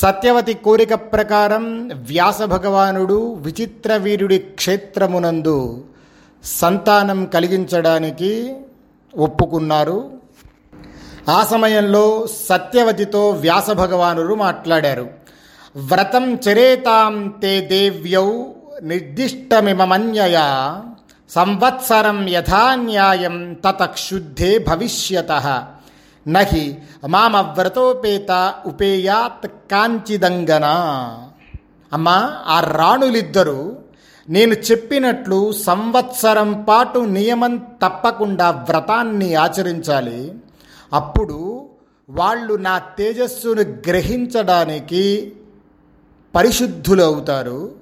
సత్యవతి కోరిక ప్రకారం వ్యాస భగవానుడు విచిత్ర వీరుడి క్షేత్రమునందు సంతానం కలిగించడానికి ఒప్పుకున్నారు. ఆ సమయంలో సత్యవతితో వ్యాస భగవానుడు మాట్లాడారు. వ్రతం చరేతాం తే దేవ్యౌ నిర్దిష్టమిమమన్యయా సంవత్సరం యథాన్యాయం తత తతక్షుద్ధే భవిష్యత. నహి మామవ్రతోపేత ఉపేయాత్ కాంచిదంగన. అమ్మా ఆ రాణులిద్దరూ నేను చెప్పినట్లు సంవత్సరం పాటు నియమం తప్పకుండా వ్రతాన్ని ఆచరించాలి. అప్పుడు వాళ్ళు నా తేజస్సును గ్రహించడానికి పరిశుద్ధులు అవుతారు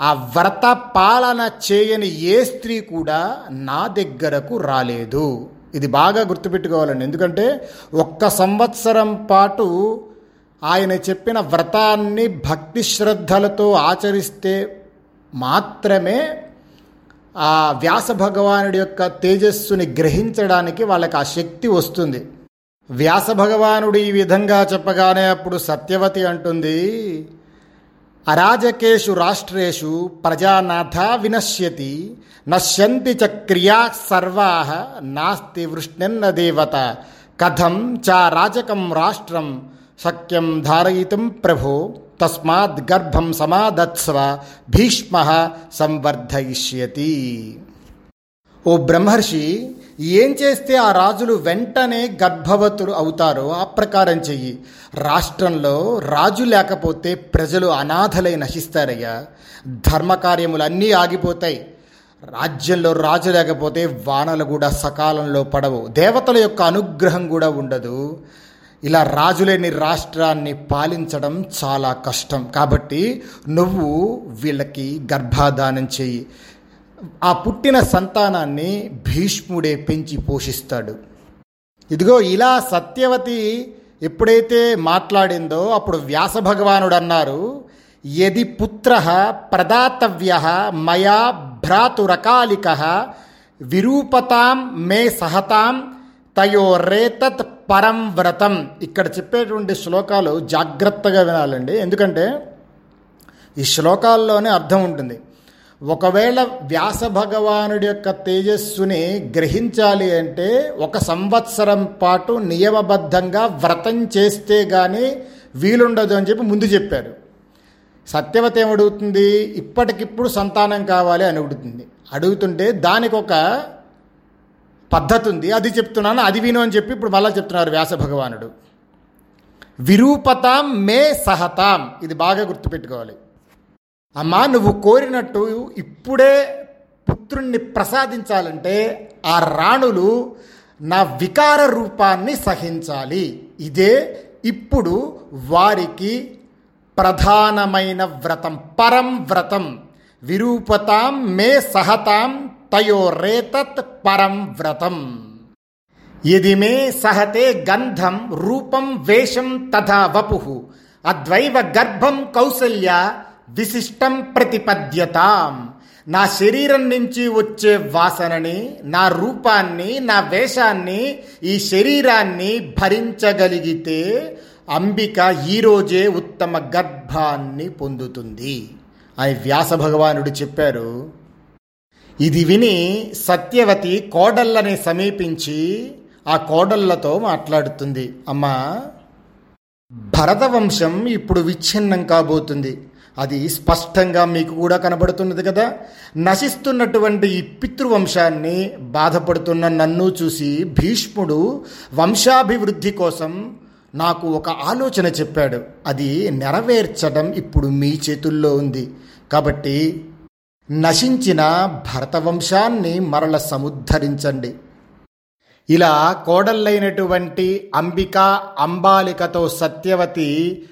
ఆ వ్రత పాలన చేయని ఏ స్త్రీ కూడా నా దగ్గరకు రాలేదు. ఇది బాగా గుర్తుపెట్టుకోవాలండి. ఎందుకంటే ఒక్క సంవత్సరం పాటు ఆయన చెప్పిన వ్రతాన్ని భక్తి శ్రద్ధలతో ఆచరిస్తే మాత్రమే ఆ వ్యాస భగవానుడి యొక్క తేజస్సుని గ్రహించడానికి వాళ్ళకి ఆ శక్తి వస్తుంది. వ్యాస భగవానుడు ఈ విధంగా చెప్పగానే అప్పుడు సత్యవతి అంటుంది अराजकेशु राष्ट्रेशु प्रजानाथा विनश्यति, नश्यन्ति च क्रिया सर्वाः, नास्ति वृष्णिन्न देवता। कथं चाराजकं राष्ट्रं शक्यं धारयितुं प्रभो तस्मात् गर्भं समादत्स्व भीष्मः संवर्धयिष्यति। ओ ब्रह्मर्षि ఏం చేస్తే ఆ రాజులు వెంటనే గర్భవతులు అవుతారో ఆ ప్రకారం చెయ్యి. రాష్ట్రంలో రాజు లేకపోతే ప్రజలు అనాథలై నశిస్తారయ్యా. ధర్మకార్యములు అన్నీ ఆగిపోతాయి. రాజ్యంలో రాజు లేకపోతే వానలు కూడా సకాలంలో పడవు. దేవతల యొక్క అనుగ్రహం కూడా ఉండదు. ఇలా రాజులేని రాష్ట్రాన్ని పాలించడం చాలా కష్టం. కాబట్టి నువ్వు వీళ్ళకి గర్భాధానం చెయ్యి. ఆ పుట్టిన సంతానాన్ని భీష్ముడే పెంచి పోషిస్తాడు. ఇదిగో ఇలా సత్యవతి ఎప్పుడైతే మాట్లాడిందో అప్పుడు వ్యాస భగవానుడు అన్నారు యది పుత్ర ప్రదాతవ్య మయా భ్రాతురకాలిక విరూపతాం మే సహతాం తయోరేతత్ పరం వ్రతం. ఇక్కడ చెప్పేటువంటి శ్లోకాలు జాగ్రత్తగా వినాలండి. ఎందుకంటే ఈ శ్లోకాల్లోనే అర్థం ఉంటుంది. ఒకవేళ వ్యాస భగవానుడి యొక్క తేజస్సుని గ్రహించాలి అంటే ఒక సంవత్సరం పాటు నియమబద్ధంగా వ్రతం చేస్తే కానీ వీలుండదు అని చెప్పి ముందు చెప్పారు. సత్యవత ఏమడుగుతుంది? ఇప్పటికిప్పుడు సంతానం కావాలి అని అడుగుతుంది. అడుగుతుంటే దానికి ఒక పద్ధతి ఉంది. అది చెప్తున్నాను అది విను అని చెప్పి ఇప్పుడు మళ్ళీ చెప్తున్నారు వ్యాస భగవానుడు. విరూపతాం మే సహతాం. ఇది బాగా గుర్తుపెట్టుకోవాలి. అమ్మా నువ్వు కోరినట్టు ఇప్పుడే పుత్రుణ్ణి ప్రసాదించాలంటే ఆ రాణులు నా వికార రూపాన్ని సహించాలి. ఇదే ఇప్పుడు వారికి ప్రధానమైన వ్రతం. పరం వ్రతం. విరూపతాం మే సహతాం తయోరేతత్ పరం వ్రతం. ఇది మే సహతే గంధం రూపం వేషం తథా వపు. అద్వైవ గర్భం కౌసల్య విశిష్టం ప్రతిపద్యతాం. నా శరీరం నుంచి వచ్చే వాసనని నా రూపాన్ని నా వేషాన్ని ఈ శరీరాన్ని భరించగలిగితే అంబిక ఈరోజే ఉత్తమ గర్భాన్ని పొందుతుంది. అని వ్యాస భగవానుడు చెప్పారు. ఇది విని సత్యవతి కోడళ్ళని సమీపించి ఆ కోడళ్ళతో మాట్లాడుతుంది. అమ్మా భరతవంశం ఇప్పుడు విచ్ఛిన్నం కాబోతుంది. అది స్పష్టంగా మీకు కూడా కనబడుతున్నది కదా. నశిస్తున్నటువంటి ఈ పితృవంశాన్ని బాధపడుతున్న నన్ను చూసి భీష్ముడు వంశాభివృద్ధి కోసం నాకు ఒక ఆలోచన చెప్పాడు. అది నెరవేర్చడం ఇప్పుడు మీ చేతుల్లో ఉంది. కాబట్టి నశించిన భరతవంశాన్ని మరల సముద్ధరించండి. ఇలా కోడళ్ళైనటువంటి అంబిక అంబాలికతో సత్యవతి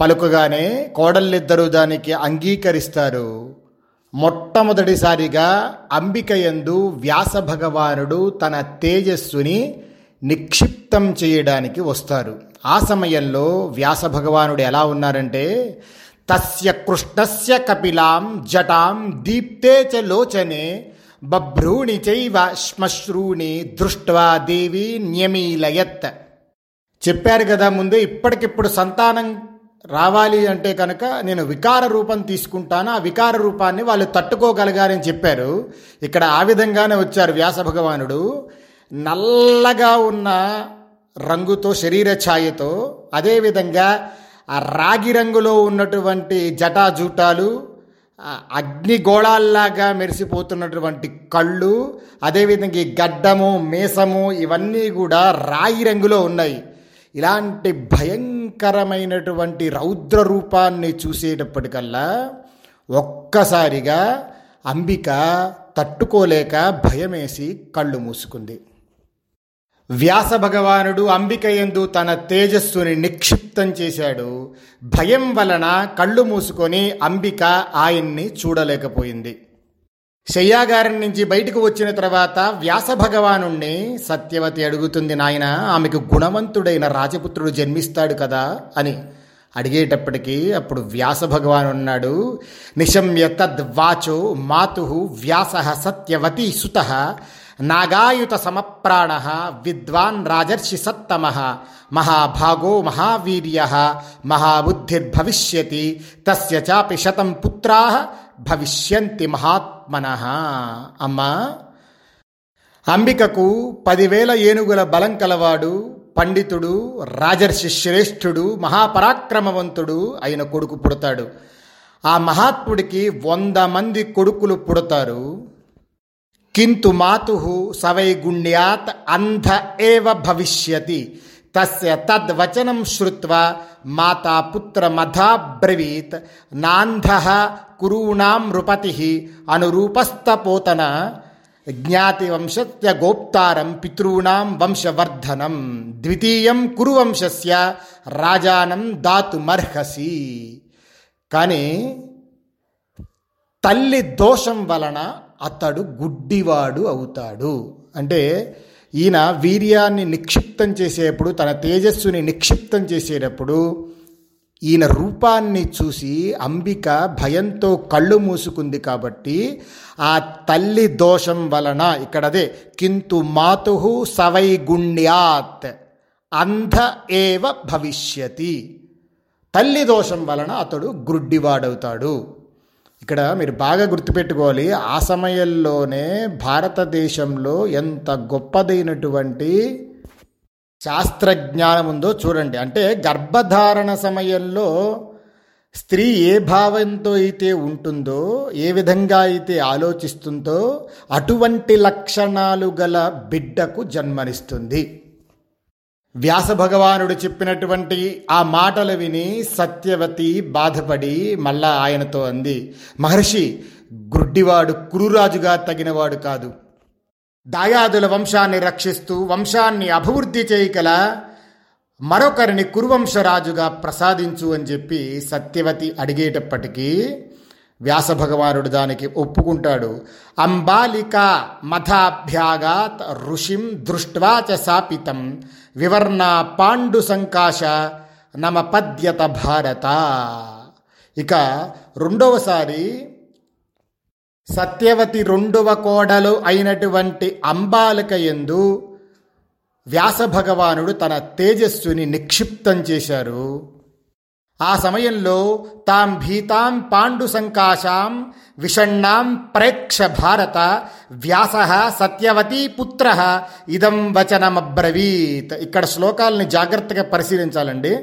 పలుకగానే కోడళ్ళిద్దరూ దానికి అంగీకరిస్తారు. మొట్టమొదటిసారిగా అంబికయందు వ్యాస భగవానుడు తన తేజస్సుని నిక్షిప్తం చేయడానికి వస్తారు. ఆ సమయంలో వ్యాస భగవానుడు ఎలా ఉన్నారంటే తస్య కృష్ణస్య కపిలాం జటాం దీప్తే చ లోచనే బభ్రూణి చైవ శ్మశ్రూణి దృష్ట్వా దేవి న్యమీలయత్. చెప్పారు కదా ముందే ఇప్పటికిప్పుడు సంతానం రావాలి అంటే కనుక నేను వికార రూపం తీసుకుంటాను? ఆ వికార రూపాన్ని వాళ్ళు తట్టుకోగలగాలని చెప్పారు. ఇక్కడ ఆ విధంగానే వచ్చారు వ్యాస భగవానుడు. నల్లగా ఉన్న రంగుతో శరీర ఛాయతో అదేవిధంగా ఆ రాగి రంగులో ఉన్నటువంటి జటాజూటాలు అగ్నిగోళాల్లాగా మెరిసిపోతున్నటువంటి కళ్ళు అదేవిధంగా ఈ గడ్డము మేసము ఇవన్నీ కూడా రాగి రంగులో ఉన్నాయి. ఇలాంటి భయంకరమైనటువంటి రౌద్ర రూపాన్ని చూసేటప్పటికల్లా ఒక్కసారిగా అంబిక తట్టుకోలేక భయమేసి కళ్ళు మూసుకుంది. వ్యాస భగవానుడు అంబికయందు తన తేజస్సుని నిక్షిప్తం చేశాడు. భయం వలన కళ్ళు మూసుకొని అంబిక ఆయన్ని చూడలేకపోయింది. శయ్యాగారం నుంచి బయటకు వచ్చిన తర్వాత వ్యాస భగవాను సత్యవతి అడుగుతుంది నాయన ఆమెకు గుణవంతుడైన రాజపుత్రుడు జన్మిస్తాడు కదా అని. అడిగేటప్పటికీ అప్పుడు వ్యాస భగవాన్ ఉన్నాడు నిశమ్య తద్వాచో మాతు వ్యాస సత్యవతి సుత నాగాయుత సమప్రాణ విద్వాన్ రాజర్షి సత్తమ మహాభాగో మహావీర్య మహాబుద్ధిర్భవిష్యతి తస్య చాపి శతం పుత్రా భవిష్యంతి మహాత్మన. అమ్మా అంబికకు పదివేల ఏనుగుల బలం కలవాడు పండితుడు రాజర్షి శ్రేష్ఠుడు మహాపరాక్రమవంతుడు అయిన కొడుకు పుడతాడు. ఆ మహాత్ముడికి వంద మంది కొడుకులు పుడతారు. కింతు మాతు సవైగుణ్యాత్ అంధ ఏవ భవిష్యతి. తస్య తద్వచనం శ్రుత్వా మాతా పుత్రమధాబ్రవీత్ నాంధ కురూణాం నృపతి అనురూపస్థపోతన జ్ఞాతి వంశస్య గోప్తారం పితॄణాం వంశవర్ధనం ద్వితీయం కురువంశస్య రాజానం దాతుమర్హసి కానీ తల్లి దోషం వలన అతడు గుడ్డివాడు అవుతాడు. అంటే ఈయన వీర్యాన్ని నిక్షిప్తం చేసేటప్పుడు తన తేజస్సుని నిక్షిప్తం చేసేటప్పుడు ఈయన రూపాన్ని చూసి అంబిక భయంతో కళ్ళు మూసుకుంది కాబట్టి ఆ తల్లి దోషం వలన ఇక్కడదే కింతు మాతు సవైగుణ్యాత్ అంధ ఏవ భవిష్యతి. తల్లి దోషం వలన అతడు గ్రుడ్డివాడవుతాడు ఇక్కడ మీరు బాగా గుర్తుపెట్టుకోవాలి. ఆ సమయంలోనే భారతదేశంలో ఎంత గొప్పదైనటువంటి శాస్త్రజ్ఞానం ఉందో చూడండి. అంటే గర్భధారణ సమయంలో స్త్రీ ఏ భావంతో అయితే ఉంటుందో ఏ విధంగా అయితే ఆలోచిస్తుందో అటువంటి లక్షణాలు గల బిడ్డకు జన్మనిస్తుంది. వ్యాస భగవానుడు చెప్పినటువంటి ఆ మాటలు విని సత్యవతి బాధపడి మళ్ళా ఆయనతో అంది మహర్షి గుడ్డివాడు కురురాజుగా తగినవాడు కాదు. దాయాదుల వంశాన్ని రక్షిస్తూ వంశాన్ని అభివృద్ధి చేయగల మరొకరిని కురువంశరాజుగా ప్రసాదించు అని చెప్పి సత్యవతి అడిగేటప్పటికీ వ్యాసభగవానుడు దానికి ఒప్పుకుంటాడు. అంబాలిక మథాభ్యాగాత్ ఋషిం దృష్ట్వా చ సాపితం వివర్ణ పాండు సంకాశ నమ పద్యత భారత. ఇక రెండవసారి సత్యవతి రెండవ కోడలు అయినటువంటి అంబాలిక ఎందు వ్యాస భగవానుడు తన తేజస్సుని నిక్షిప్తం చేశారు. ఆ సమయంలో తాం భీతాం పాండు సంకాశాం విషణ్ణాం ప్రేక్ష భారత వ్యాస సత్యవతీ పుత్ర ఇదం వచనమబ్రవీత్. ఇక్కడ శ్లోకాలని జాగ్రత్తగా పరిశీలించాలండి.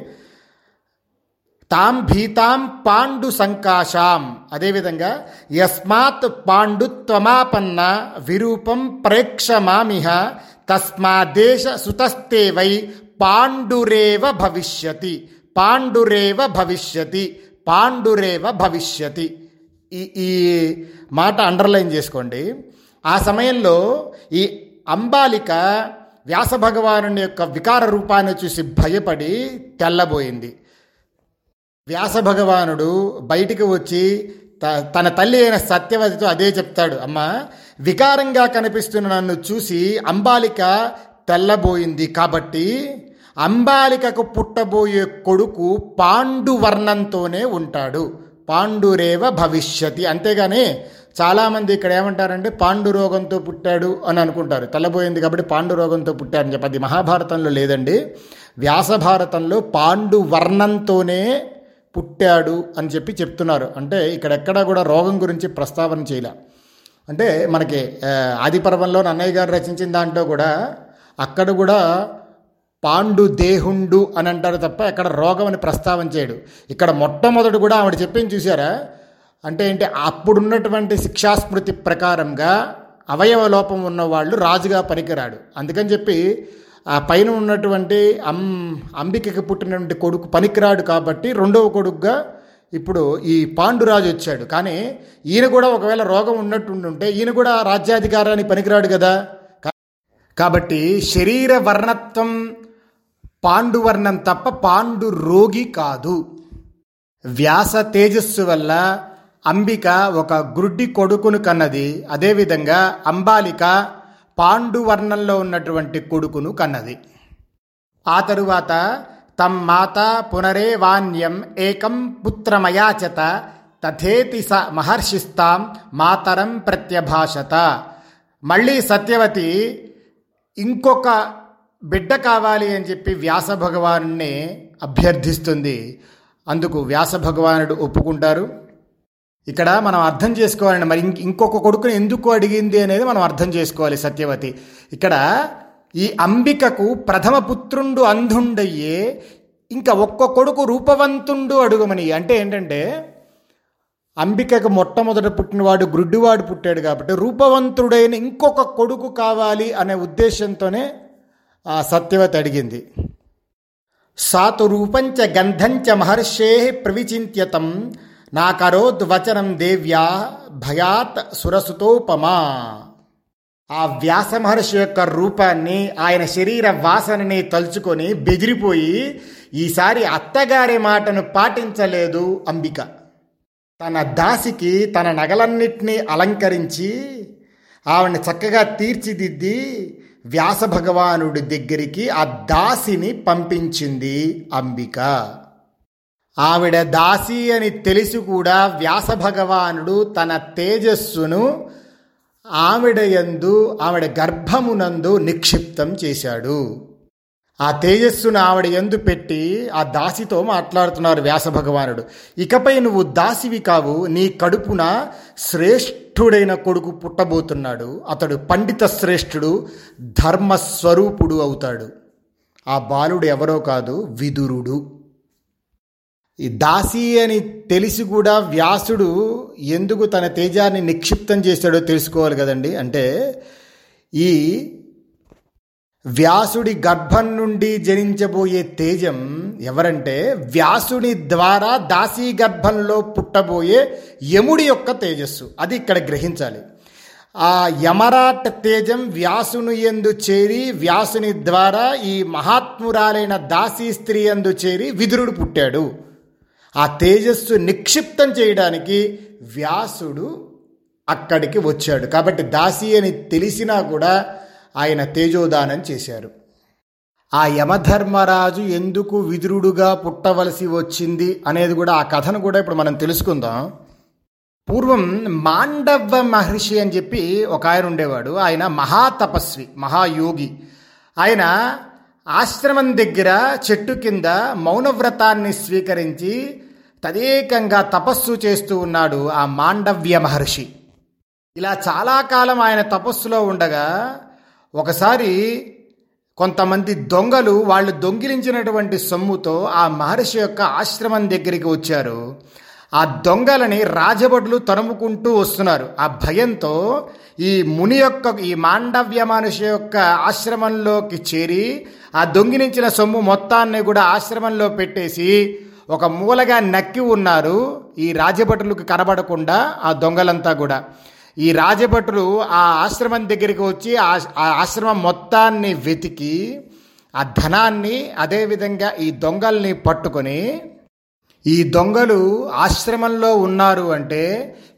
తాం భీతాం పాండు సంకాశాం అదేవిధంగా యస్మాత్ పాండుత్వమాపన్న విరూపం ప్రేక్షమామిహ తస్మాదేశ సుతస్తే వై పాండురేవ భవిష్యతి. పాండురేవ భవిష్యతి పాండురేవ భవిష్యతి. ఈ ఈ మాట అండర్లైన్ చేసుకోండి. ఆ సమయంలో ఈ అంబాలిక వ్యాసభగవాను యొక్క వికార రూపాన్ని చూసి భయపడి తెల్లబోయింది. వ్యాస భగవానుడు బయటికి వచ్చి త- తన తల్లి అయిన సత్యవతితో అదే చెప్తాడు అమ్మ వికారంగా కనిపిస్తున్న నన్ను చూసి అంబాలిక తెల్లబోయింది కాబట్టి అంబాలికకు పుట్టబోయే కొడుకు పాండువర్ణంతోనే ఉంటాడు. పాండురేవ భవిష్యతి. అంతేగాని చాలామంది ఇక్కడ ఏమంటారంటే పాండు రోగంతో పుట్టాడు అని అనుకుంటారు. తెల్లబోయింది కాబట్టి పాండు రోగంతో పుట్టారని చెప్పి. అది మహాభారతంలో లేదండి. వ్యాస భారతంలో పాండు వర్ణంతోనే పుట్టాడు అని చెప్పి చెప్తున్నారు. అంటే ఇక్కడెక్కడా కూడా రోగం గురించి ప్రస్తావన చేయలే. అంటే మనకి ఆదిపర్వంలో నన్నయ్య గారు రచించిన దాంట్లో కూడా అక్కడ కూడా పాండు దేహుండు అని అంటారు తప్ప ఇక్కడ రోగం అని ప్రస్తావన చేయడు. ఇక్కడ మొట్టమొదటి కూడా ఆవిడ చెప్పింది చూసారా అంటే ఏంటి? అప్పుడున్నటువంటి శిక్షాస్మృతి ప్రకారంగా అవయవ లోపం ఉన్నవాళ్ళు రాజుగా పనికిరాడు. అందుకని చెప్పి ఆ పైన ఉన్నటువంటి అం అంబికకి పుట్టినటువంటి కొడుకు పనికిరాడు కాబట్టి రెండవ కొడుకుగా ఇప్పుడు ఈ పాండురాజు వచ్చాడు. కానీ ఈయన కూడా ఒకవేళ రోగం ఉన్నట్టుంటే ఈయన కూడా రాజ్యాధికారానికి పనికిరాడు కదా. కాబట్టి శరీర వర్ణత్వం పాండువర్ణం తప్ప పాండు రోగి కాదు. వ్యాస తేజస్సు వల్ల అంబిక ఒక గ్రుడ్డి కొడుకును కన్నది. అదేవిధంగా అంబాలిక పాండువర్ణంలో ఉన్నటువంటి కొడుకును కన్నది. ఆ తరువాత తమ్ మాత పునరే వాణ్యం ఏకం పుత్రమయాచత తథేతి స మహర్షిస్తాం మాతరం ప్రత్యభాషత. మళ్ళీ సత్యవతి ఇంకొక బిడ్డ కావాలి అని చెప్పి వ్యాస భగవానుణ్ణి అభ్యర్థిస్తుంది. అందుకు వ్యాస భగవానుడు ఒప్పుకుంటారు. ఇక్కడ మనం అర్థం చేసుకోవాలండి. మరి ఇంకొక కొడుకుని ఎందుకు అడిగింది అనేది మనం అర్థం చేసుకోవాలి సత్యవతి. ఇక్కడ ఈ అంబికకు ప్రథమ పుత్రుండు అంధుండయ్యే ఇంకా ఒక్క కొడుకు రూపవంతుండు అడుగమని. అంటే ఏంటంటే అంబికకు మొట్టమొదట పుట్టినవాడు గ్రుడ్డివాడు పుట్టాడు కాబట్టి రూపవంతుడైన ఇంకొక కొడుకు కావాలి అనే ఉద్దేశంతోనే ఆ సత్యవతి అడిగింది సాతు రూపంచ గంధంచ మహర్షే ప్రవిచింత్యతం నాకరోద్ వచనం దేవ్యా భయాత్ సురసుతోపమా. ఆ వ్యాస మహర్షి యొక్క రూపాన్ని ఆయన శరీర వాసనని తలుచుకొని బెదిరిపోయి ఈసారి అత్తగారి మాటను పాటించలేదు అంబిక. తన దాసికి తన నగలన్నిటినీ అలంకరించి ఆవిడని చక్కగా తీర్చిదిద్ది వ్యాస భగవానుడి దగ్గరికి ఆ దాసిని పంపించింది అంబిక. ఆవిడ దాసి అని తెలిసి కూడా వ్యాస భగవానుడు తన తేజస్సును ఆవిడ యందు ఆవిడ గర్భమునందు నిక్షిప్తం చేశాడు. ఆ తేజస్సును ఆవిడ ఎందు పెట్టి ఆ దాసితో మాట్లాడుతున్నారు వ్యాస భగవానుడు ఇకపై నువ్వు దాసివి కావు నీ కడుపున శ్రేష్ఠుడైన కొడుకు పుట్టబోతున్నాడు. అతడు పండిత శ్రేష్ఠుడు ధర్మస్వరూపుడు అవుతాడు. ఆ బాలుడు ఎవరో కాదు విదురుడు. ఈ దాసి అని తెలిసి కూడా వ్యాసుడు ఎందుకు తన తేజాన్ని నిక్షిప్తం చేశాడో తెలుసుకోవాలి కదండి. అంటే ఈ వ్యాసుడి గర్భం నుండి జనించబోయే తేజం ఎవరంటే వ్యాసుని ద్వారా దాసీ గర్భంలో పుట్టబోయే యముడి యొక్క తేజస్సు. అది ఇక్కడ గ్రహించాలి. ఆ యమరాట్ తేజం వ్యాసుని ఎందు చేరి వ్యాసుని ద్వారా ఈ మహాత్మురాలైన దాసీ స్త్రీ ఎందు చేరి విదురుడు పుట్టాడు. ఆ తేజస్సు నిక్షిప్తం చేయడానికి వ్యాసుడు అక్కడికి వచ్చాడు. కాబట్టి దాసి అని తెలిసినా కూడా ఆయన తేజోదానం చేశారు. ఆ యమధర్మరాజు ఎందుకు విదురుడుగా పుట్టవలసి వచ్చింది అనేది కూడా ఆ కథను కూడా ఇప్పుడు మనం తెలుసుకుందాం. పూర్వం మాండవ మహర్షి అని చెప్పి ఒక ఆయన ఉండేవాడు. ఆయన మహాతపస్వి మహాయోగి. ఆయన ఆశ్రమం దగ్గర చెట్టు కింద మౌనవ్రతాన్ని స్వీకరించి తదేకంగా తపస్సు చేస్తూ ఉన్నాడు ఆ మాండవ్య మహర్షి. ఇలా చాలా కాలం ఆయన తపస్సులో ఉండగా ఒకసారి కొంతమంది దొంగలు వాళ్ళు దొంగిలించినటువంటి సొమ్ముతో ఆ మహర్షి యొక్క ఆశ్రమం దగ్గరికి వచ్చారు. ఆ దొంగలని రాజభటులు తరుముకుంటూ వస్తున్నారు. ఆ భయంతో ఈ ముని యొక్క ఈ మాండవ్య మనిషి యొక్క ఆశ్రమంలోకి చేరి ఆ దొంగిలించిన సొమ్ము మొత్తాన్ని కూడా ఆశ్రమంలో పెట్టేసి ఒక మూలగా నక్కి ఉన్నారు. ఈ రాజభటులకు కనబడకుండా ఆ దొంగలంతా కూడా. ఈ రాజభటులు ఆ ఆశ్రమం దగ్గరికి వచ్చి ఆ ఆ ఆశ్రమం మొత్తాన్ని వెతికి ఆ ధనాన్ని అదేవిధంగా ఈ దొంగల్ని పట్టుకొని ఈ దొంగలు ఆశ్రమంలో ఉన్నారు అంటే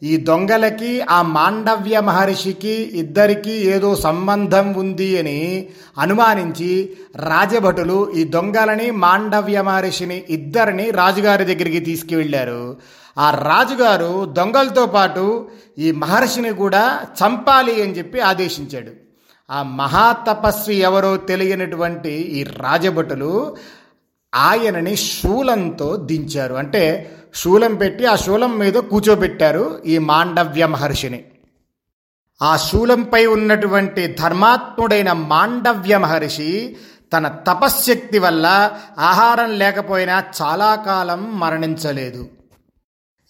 ఈ దొంగలకి ఆ మాండవ్య మహర్షికి ఇద్దరికి ఏదో సంబంధం ఉంది అని అనుమానించి రాజభటులు ఈ దొంగలని మాండవ్య మహర్షిని ఇద్దరిని రాజుగారి దగ్గరికి తీసుకువెళ్ళారు. ఆ రాజుగారు దొంగలతో పాటు ఈ మహర్షిని కూడా చంపాలి అని చెప్పి ఆదేశించాడు. ఆ మహాతపస్వి ఎవరో తెలియనటువంటి ఈ రాజభటులు ఆయనని శూలంతో దించారు. అంటే శూలం పెట్టి ఆ శూలం మీద కూర్చోబెట్టారు ఈ మాండవ్య మహర్షిని. ఆ శూలంపై ఉన్నటువంటి ధర్మాత్ముడైన మాండవ్య మహర్షి తన తపశ్శక్తి వల్ల ఆహారం లేకపోయినా చాలా కాలం మరణించలేదు.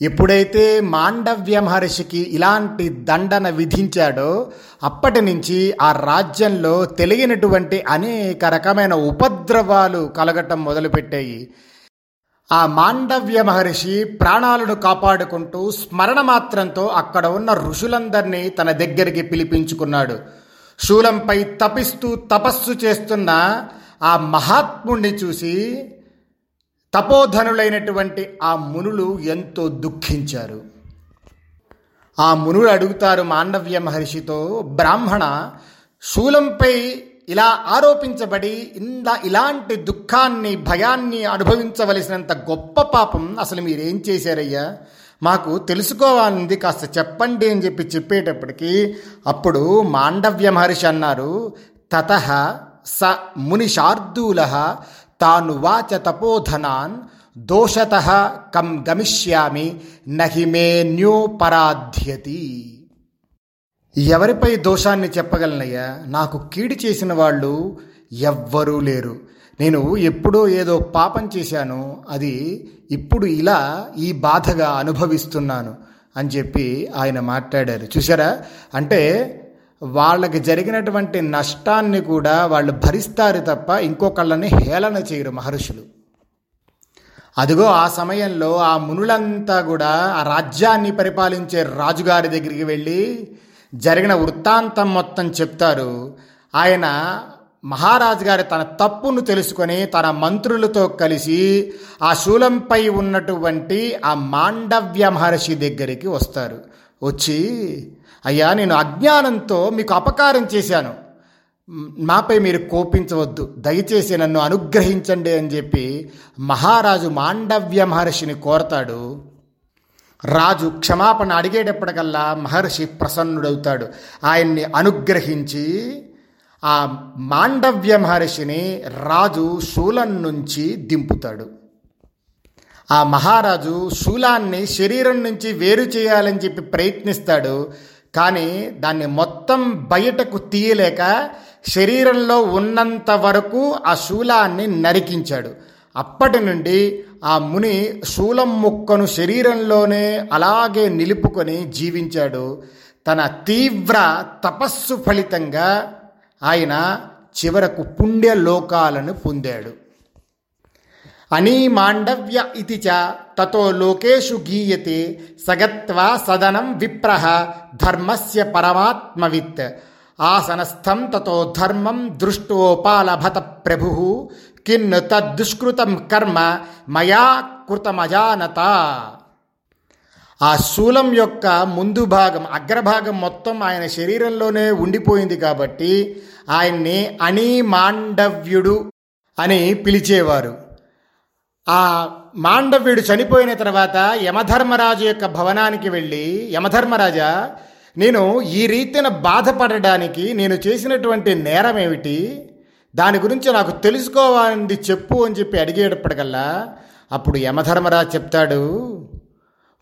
ఎప్పుడైతే మాండవ్య మహర్షికి ఇలాంటి దండన విధించాడో అప్పటి నుంచి ఆ రాజ్యంలో తెలియనటువంటి అనేక రకమైన ఉపద్రవాలు కలగటం మొదలుపెట్టాయి. ఆ మాండవ్య మహర్షి ప్రాణాలను కాపాడుకుంటూ స్మరణ మాత్రంతో అక్కడ ఉన్న ఋషులందరినీ తన దగ్గరికి పిలిపించుకున్నాడు. శూలంపై తపిస్తూ తపస్సు చేస్తున్న ఆ మహాత్ముణ్ణి చూసి తపోధనులైనటువంటి ఆ మునులు ఎంతో దుఃఖించారు. ఆ మునులు అడుగుతారు మాండవ్య మహర్షితో బ్రాహ్మణ శూలంపై ఇలా ఆరోపించబడి ఇంద ఇలాంటి దుఃఖాన్ని భయాన్ని అనుభవించవలసినంత గొప్ప పాపం అసలు మీరేం చేశారయ్యా? మాకు తెలుసుకోవాలని కాస్త చెప్పండి అని చెప్పి చెప్పేటప్పటికి అప్పుడు మాండవ్య మహర్షి అన్నారు తత స ముని శార్దూల తాను వాచ తపోధనాన్ దోషత కం గమిష్యామి నహి మేన్యోపరాధ్యతి ఎవరిపై దోషాన్ని చెప్పగలనయ్యా? నాకు కీడి చేసిన వాళ్ళు ఎవ్వరూ లేరు. నేను ఎప్పుడో ఏదో పాపం చేశాను అది ఇప్పుడు ఇలా ఈ బాధగా అనుభవిస్తున్నాను అని చెప్పి ఆయన మాట్లాడారు. చూసారా అంటే వాళ్ళకి జరిగినటువంటి నష్టాన్ని కూడా వాళ్ళు భరిస్తారు తప్ప ఇంకొకళ్ళని హేళన చేయరు మహర్షులు. అదిగో ఆ సమయంలో ఆ మునులంతా కూడా ఆ రాజ్యాన్ని పరిపాలించే రాజుగారి దగ్గరికి వెళ్ళి జరిగిన వృత్తాంతం మొత్తం చెప్తారు. ఆయన మహారాజు గారి తన తప్పును తెలుసుకొని తన మంత్రులతో కలిసి ఆ శూలంపై ఉన్నటువంటి ఆ మాండవ్య మహర్షి దగ్గరికి వస్తారు. వచ్చి అయ్యా నేను అజ్ఞానంతో మీకు అపకారం చేశాను. నాపై మీరు కోపించవద్దు. దయచేసి నన్ను అనుగ్రహించండి అని చెప్పి మహారాజు మాండవ్య మహర్షిని కోరతాడు. రాజు క్షమాపణ అడిగేటప్పటికల్లా మహర్షి ప్రసన్నుడవుతాడు. ఆయన్ని అనుగ్రహించి ఆ మాండవ్య మహర్షిని రాజు శూలం నుంచి దింపుతాడు. ఆ మహారాజు శూలాన్ని శరీరం నుంచి వేరు చేయాలని చెప్పి ప్రయత్నిస్తాడు. కానీ దాన్ని మొత్తం బయటకు తీయలేక శరీరంలో ఉన్నంత వరకు ఆ శూలాన్ని నరికించాడు. అప్పటి నుండి ఆ ముని శూలం ముక్కను శరీరంలోనే అలాగే నిలుపుకొని జీవించాడు. తన తీవ్ర తపస్సు ఫలితంగా ఆయన చివరకు పుణ్యలోకాలను పొందాడు. అనీ మాండవ్య ఇది చ తతో లోకేషు గీయతే సగత్వా సదనం విప్రహ ధర్మస్య పరమాత్మవిత్. ఆసనస్థం తతో ధర్మం దృష్టోపాలభత ప్రభు. కిన్ తద్దుష్కృతం కర్మ మయా కృతమజానత. ఆ శూలం యొక్క ముందు భాగం అగ్రభాగం మొత్తం ఆయన శరీరంలోనే ఉండిపోయింది కాబట్టి ఆయన్ని అణి మాండవ్యుడు అని పిలిచేవారు. ఆ మాండవ్యుడు చనిపోయిన తర్వాత యమధర్మరాజు యొక్క భవనానికి వెళ్ళి యమధర్మరాజా నేను ఈ రీతిన బాధపడడానికి నేను చేసినటువంటి నేరం ఏమిటి దాని గురించి నాకు తెలుసుకోవాలని చెప్పు అని చెప్పి అడిగేటప్పటికల్లా అప్పుడు యమధర్మరాజు చెప్తాడు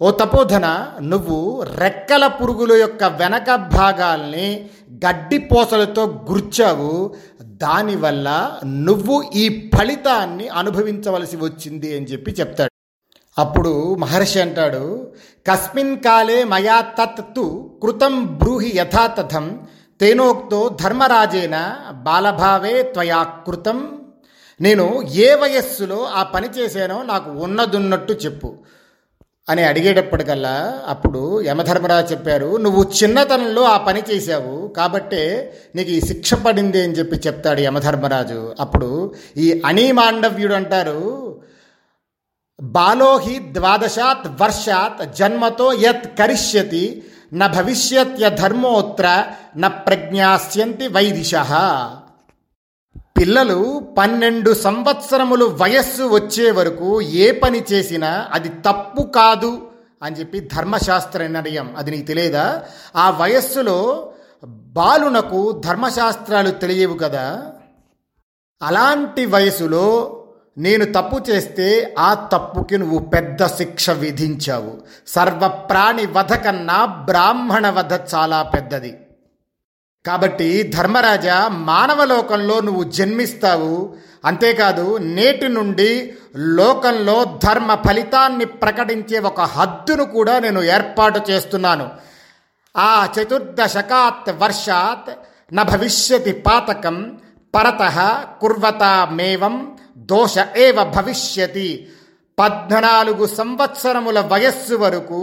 ఓ తపోధన నువ్వు రెక్కల పురుగుల యొక్క వెనక భాగాల్ని గడ్డి పోసలతో గుర్చావు. దానివల్ల నువ్వు ఈ ఫలితాన్ని అనుభవించవలసి వచ్చింది అని చెప్పి చెప్తాడు. అప్పుడు మహర్షి అంటాడు కస్మిన్ కాలే మయా తత్తు కృతం బ్రూహి యథాతథం తేనోక్తో ధర్మరాజేన బాలభావే త్వయా కృతం. నేను ఏ వయస్సులో ఆ పని చేశానో నాకు ఉన్నదున్నట్టు చెప్పు. అని అడిగేటప్పటికల్లా అప్పుడు యమధర్మరాజు చెప్పారు నువ్వు చిన్నతనంలో ఆ పని చేశావు కాబట్టే నీకు ఈ శిక్ష పడింది అని చెప్పి చెప్తాడు యమధర్మరాజు. అప్పుడు ఈ అణిమాండవ్యుడు అంటారు బాలోహి ద్వాదశాత్ వర్షాత్ జన్మతో యత్ కరిష్యతి న భవిష్యత్య ధర్మోత్ర న ప్రజ్ఞాస్యంతి వైదిశ. పిల్లలు పన్నెండు సంవత్సరములు వయస్సు వచ్చే వరకు ఏ పని చేసినా అది తప్పు కాదు అని చెప్పి ధర్మశాస్త్ర నిర్ణయం. అది నీకు తెలియదా? ఆ వయస్సులో బాలునకు ధర్మశాస్త్రాలు తెలియవు కదా? అలాంటి వయసులో నేను తప్పు చేస్తే ఆ తప్పుకి నువ్వు పెద్ద శిక్ష విధించావు. సర్వప్రాణి వధ కన్నా బ్రాహ్మణ వధ చాలా పెద్దది. కాబట్టి ధర్మరాజా మానవలోకంలో నువ్వు జన్మిస్తావు. అంతేకాదు నేటి నుండి లోకంలో ధర్మ ఫలితాన్ని ప్రకటించే ఒక హద్దును కూడా నేను ఏర్పాటు చేస్తున్నాను. ఆ చతుర్దశకాత్ వర్షాత్ న భవిష్యతి పాతకం పరత కుర్వతామేవం దోష ఏవ భవిష్యతి. పద్నాలుగు సంవత్సరముల వయస్సు వరకు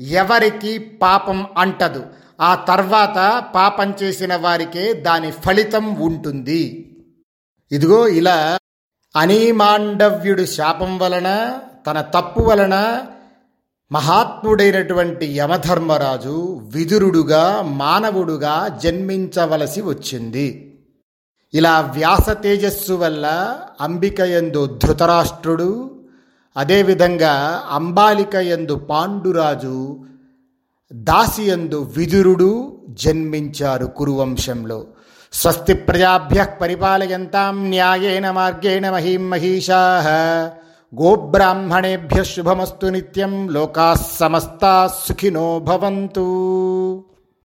ఎవరికి పాపం అంటదు. ఆ తర్వాత పాపం చేసిన వారికే దాని ఫలితం ఉంటుంది. ఇదిగో ఇలా అనీమాండవ్యుడు శాపం వలన తన తప్పు వలన మహాత్ముడైనటువంటి యమధర్మరాజు విదురుడుగా మానవుడుగా జన్మించవలసి వచ్చింది. ఇలా వ్యాస తేజస్సు వల్ల అంబిక ఎందు ధృతరాష్ట్రుడు అదేవిధంగా అంబాలిక ఎందు పాండురాజు దాసియందు విదురుడు జన్మించారు కురువంశంలో. స్వస్తి ప్రజాభ్య పరిపాలయంతాం న్యాయేన మార్గేణ మహీం మహిషా. గోబ్రాహ్మణేభ్య శుభమస్తు నిత్యం లోకా సమస్తా సుఖినో భవంతు.